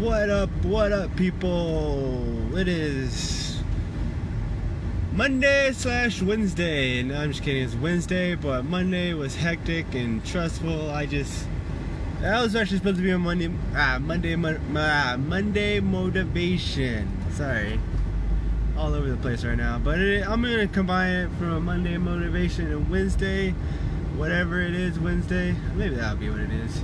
What up, what up, people? It is Monday slash Wednesday. And I'm just kidding, it's Wednesday, but Monday was hectic and stressful. I just. That was actually supposed to be a Monday, ah, Monday, ah, Monday motivation. Sorry, all over the place right now. But it, I'm gonna combine it from a Monday motivation and Wednesday, whatever it is, Wednesday. Maybe that'll be what it is.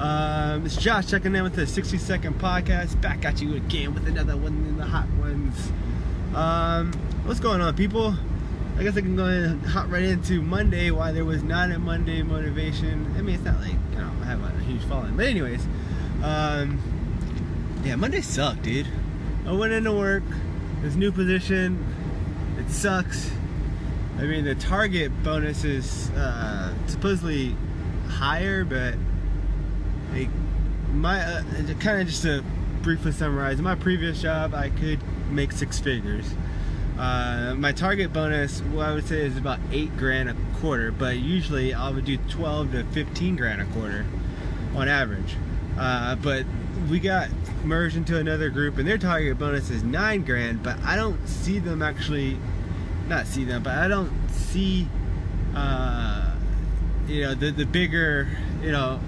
Um, it's Josh checking in with the 60 second podcast. Back at you again with another one in the hot ones. Um, what's going on, people? I guess I can go and hop right into Monday. Why there was not a Monday motivation. I mean, it's not like you know I have a huge following, but anyways, um, yeah, Monday sucked, dude. I went into work. This new position, it sucks. I mean, the target bonus is uh, supposedly higher, but like my uh, kind of just to briefly summarize my previous job i could make six figures. Uh, my target bonus what i would say is about eight grand a quarter but usually i would do 12 to 15 grand a quarter on average. Uh, but we got merged into another group and their target bonus is nine grand but i don't see them actually not see them but i don't see uh, you know the, the bigger you know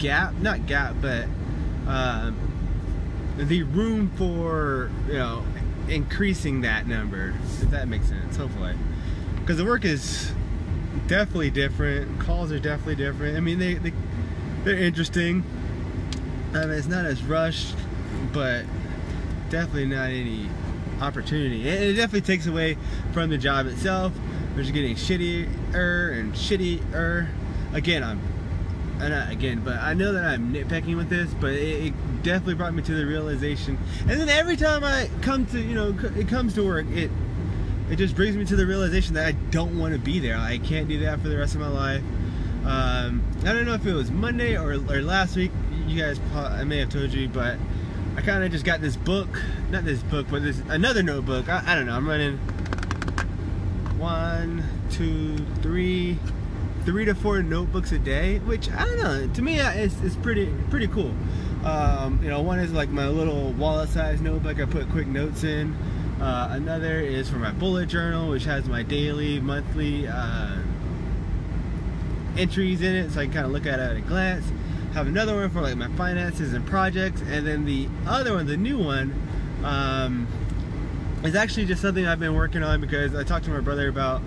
gap, not gap, but um, the room for you know increasing that number. If that makes sense, hopefully, because the work is definitely different. Calls are definitely different. I mean, they, they they're interesting. I mean, it's not as rushed, but definitely not any opportunity. And it definitely takes away from the job itself. Which is getting shittier and shittier. Again, I'm and I, again, but I know that I'm nitpicking with this, but it, it, definitely brought me to the realization. And then every time I come to, you know, it comes to work, it it just brings me to the realization that I don't want to be there. I can't do that for the rest of my life. Um, I don't know if it was Monday or, or last week. You guys, I may have told you, but I kind of just got this book, not this book, but this another notebook. I, I don't know. I'm running one, two, three three to four notebooks a day, which I don't know. To me, it's, it's pretty pretty cool. Um, you know, one is like my little wallet-sized notebook. I put quick notes in. Uh, another is for my bullet journal, which has my daily, monthly uh, entries in it, so I can kind of look at it at a glance. Have another one for like my finances and projects, and then the other one, the new one, um, is actually just something I've been working on because I talked to my brother about.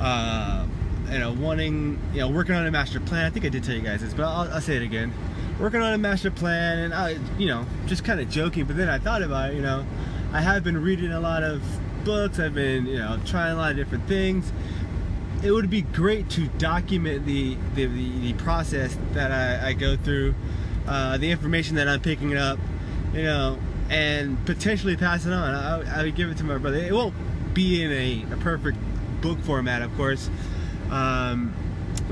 Uh, you know, wanting, you know, working on a master plan. I think I did tell you guys this, but I'll, I'll say it again. Working on a master plan, and I, you know, just kind of joking. But then I thought about it. You know, I have been reading a lot of books. I've been, you know, trying a lot of different things. It would be great to document the the, the, the process that I, I go through, uh, the information that I'm picking up, you know, and potentially pass it on. I, I would give it to my brother. It won't be in a, a perfect book format, of course. Um,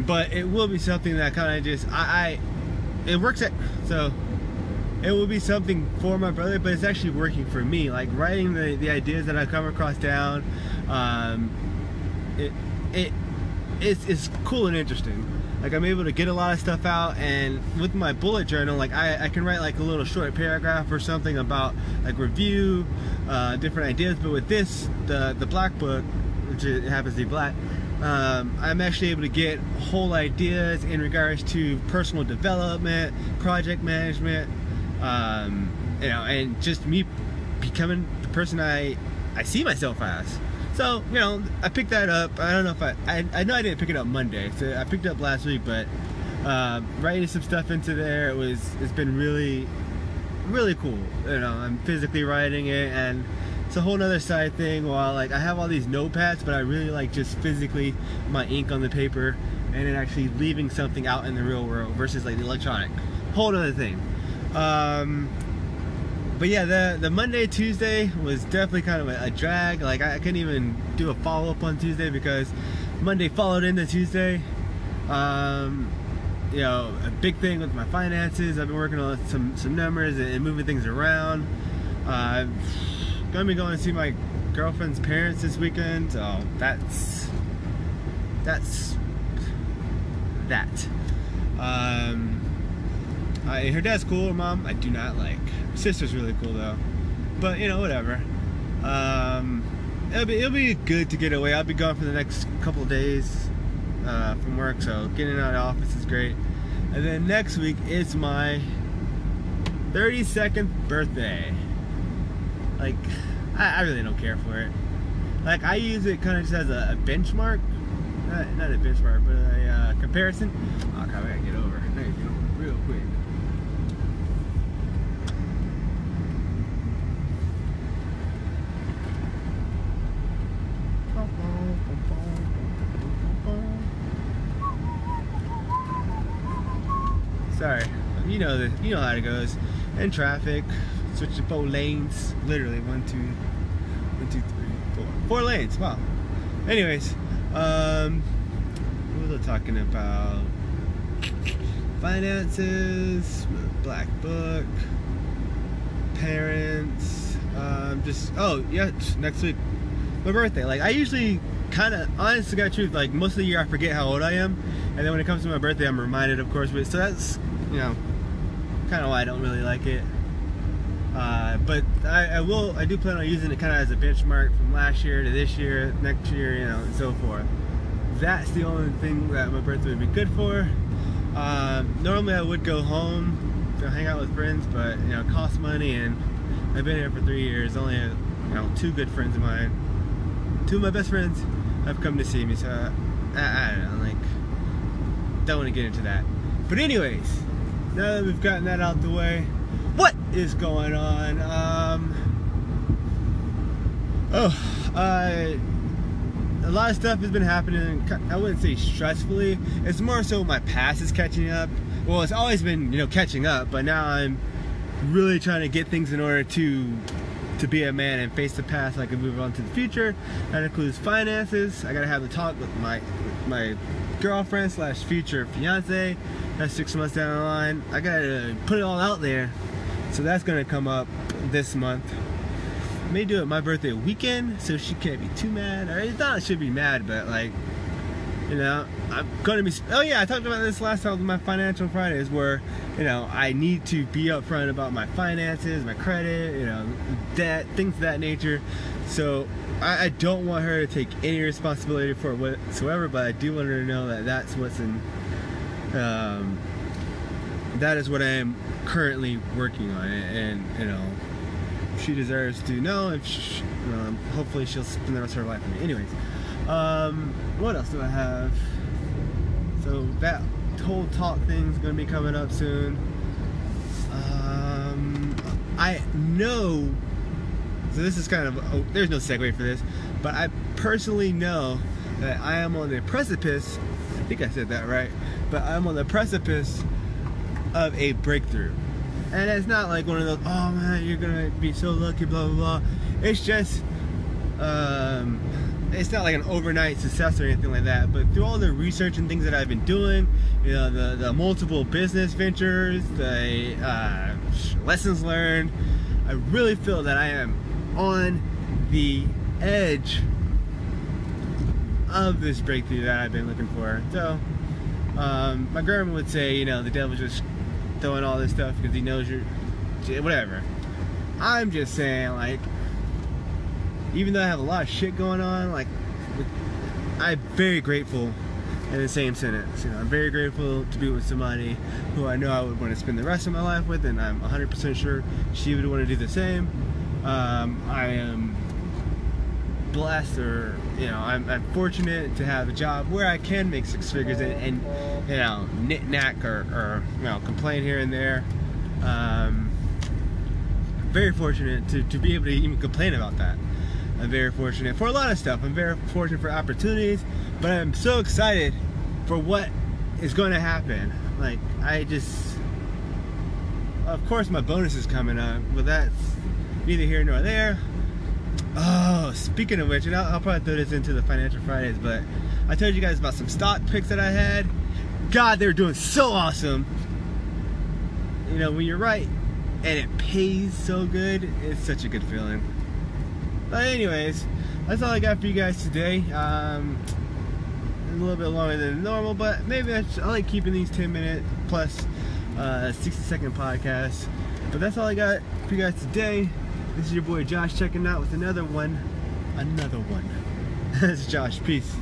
but it will be something that kind of just I, I it works at so it will be something for my brother but it's actually working for me. Like writing the, the ideas that I come across down um, it it it's, it's cool and interesting. Like I'm able to get a lot of stuff out and with my bullet journal like I, I can write like a little short paragraph or something about like review uh, different ideas. But with this the the black book which happens to be black um, I'm actually able to get whole ideas in regards to personal development, project management, um, you know, and just me becoming the person I I see myself as. So you know, I picked that up. I don't know if I I, I know I didn't pick it up Monday, so I picked it up last week, but uh, writing some stuff into there it was it's been really really cool. You know, I'm physically writing it and it's a whole nother side thing while like I have all these notepads but I really like just physically my ink on the paper and then actually leaving something out in the real world versus like the electronic. Whole other thing. Um, but yeah the the Monday Tuesday was definitely kind of a, a drag. Like I, I, couldn't even do a follow-up on Tuesday because Monday followed into Tuesday. Um, you know a big thing with my finances. I've been working on some some numbers and, and moving things around. Uh, gonna be going to see my girlfriend's parents this weekend. So that's that's that. Um, I, her dad's cool. Her mom, I do not like. Her sister's really cool though, but you know, whatever. Um, it'll be it'll be good to get away. I'll be gone for the next couple days uh, from work, so getting out of office is great. And then next week is my 32nd birthday. Like, I, I really don't care for it. Like, I use it kind of just as a, a benchmark. Not, not, a benchmark, but a uh, comparison. Oh, God, I gotta get over. I gotta get over real quick. Sorry, you know the you know how it goes. In traffic, switching four lanes, literally one, two, one, two, three, four, four lanes. Wow. Anyways, um, what was I talking about? Finances, black book, parents. Um, just oh yeah, next week, my birthday. Like I usually kind of, honest to God truth, like most of the year I forget how old I am, and then when it comes to my birthday, I'm reminded, of course. But so that's you know, kind of why I don't really like it. Uh, but I, I, will, I do plan on using it kind of as a benchmark from last year to this year, next year, you know, and so forth. That's the only thing that my birthday would be good for. Uh, normally I would go home to hang out with friends, but you know, it costs money, and I've been here for three years. Only you know two good friends of mine, two of my best friends, have come to see me. So I, I don't know, like, don't want to get into that. But anyways, now that we've gotten that out the way, what is going on? Um, oh, uh, a lot of stuff has been happening. I wouldn't say stressfully. It's more so my past is catching up. Well, it's always been, you know, catching up, but now I'm really trying to get things in order to to be a man and face the past so I can move on to the future. That includes finances. I gotta have the talk with my my girlfriend slash future fiance. That's six months down the line. I gotta put it all out there. So that's gonna come up this month. may do it my birthday weekend, so she can't be too mad. It's not should be mad, but like, you know, I'm gonna be. Oh yeah, I talked about this last time with my financial Fridays, where you know I need to be upfront about my finances, my credit, you know, debt, things of that nature. So I, I don't want her to take any responsibility for it whatsoever, but I do want her to know that that's what's in. Um, that is what I am currently working on, and you know, she deserves to know. If she, um, hopefully she'll spend the rest of her life with me. Anyways, um, what else do I have? So that whole talk thing's gonna be coming up soon. Um, I know. So this is kind of oh, there's no segue for this, but I personally know that I am on the precipice. I think I said that right, but I'm on the precipice of a breakthrough. And it's not like one of those, oh man, you're gonna be so lucky, blah blah blah. It's just, um, it's not like an overnight success or anything like that. But through all the research and things that I've been doing, you know, the, the multiple business ventures, the uh, lessons learned, I really feel that I am on the edge of this breakthrough that I've been looking for. So, um, my grandma would say, you know, the devil's just throwing all this stuff because he knows you're whatever. I'm just saying, like, even though I have a lot of shit going on, like, I'm very grateful in the same sentence. You know, I'm very grateful to be with somebody who I know I would want to spend the rest of my life with, and I'm 100% sure she would want to do the same. Um, I am blessed or you know I'm, I'm, fortunate to have a job where I can make six figures and, and you know knit knack or, or, you know complain here and there. Um, very fortunate to, to be able to even complain about that. I'm very fortunate for a lot of stuff. I'm very fortunate for opportunities but I'm so excited for what is going to happen. Like I just of course my bonus is coming up but that's neither here nor there speaking of which, and I'll, I'll, probably throw this into the Financial Fridays, but I told you guys about some stock picks that I had. God, they were doing so awesome. You know, when you're right and it pays so good, it's such a good feeling. But anyways, that's all I got for you guys today. Um, a little bit longer than normal, but maybe I like keeping these 10 minute plus uh, 60 second podcast. But that's all I got for you guys today. This is your boy Josh checking out with another one. Another one. this is Josh. Peace.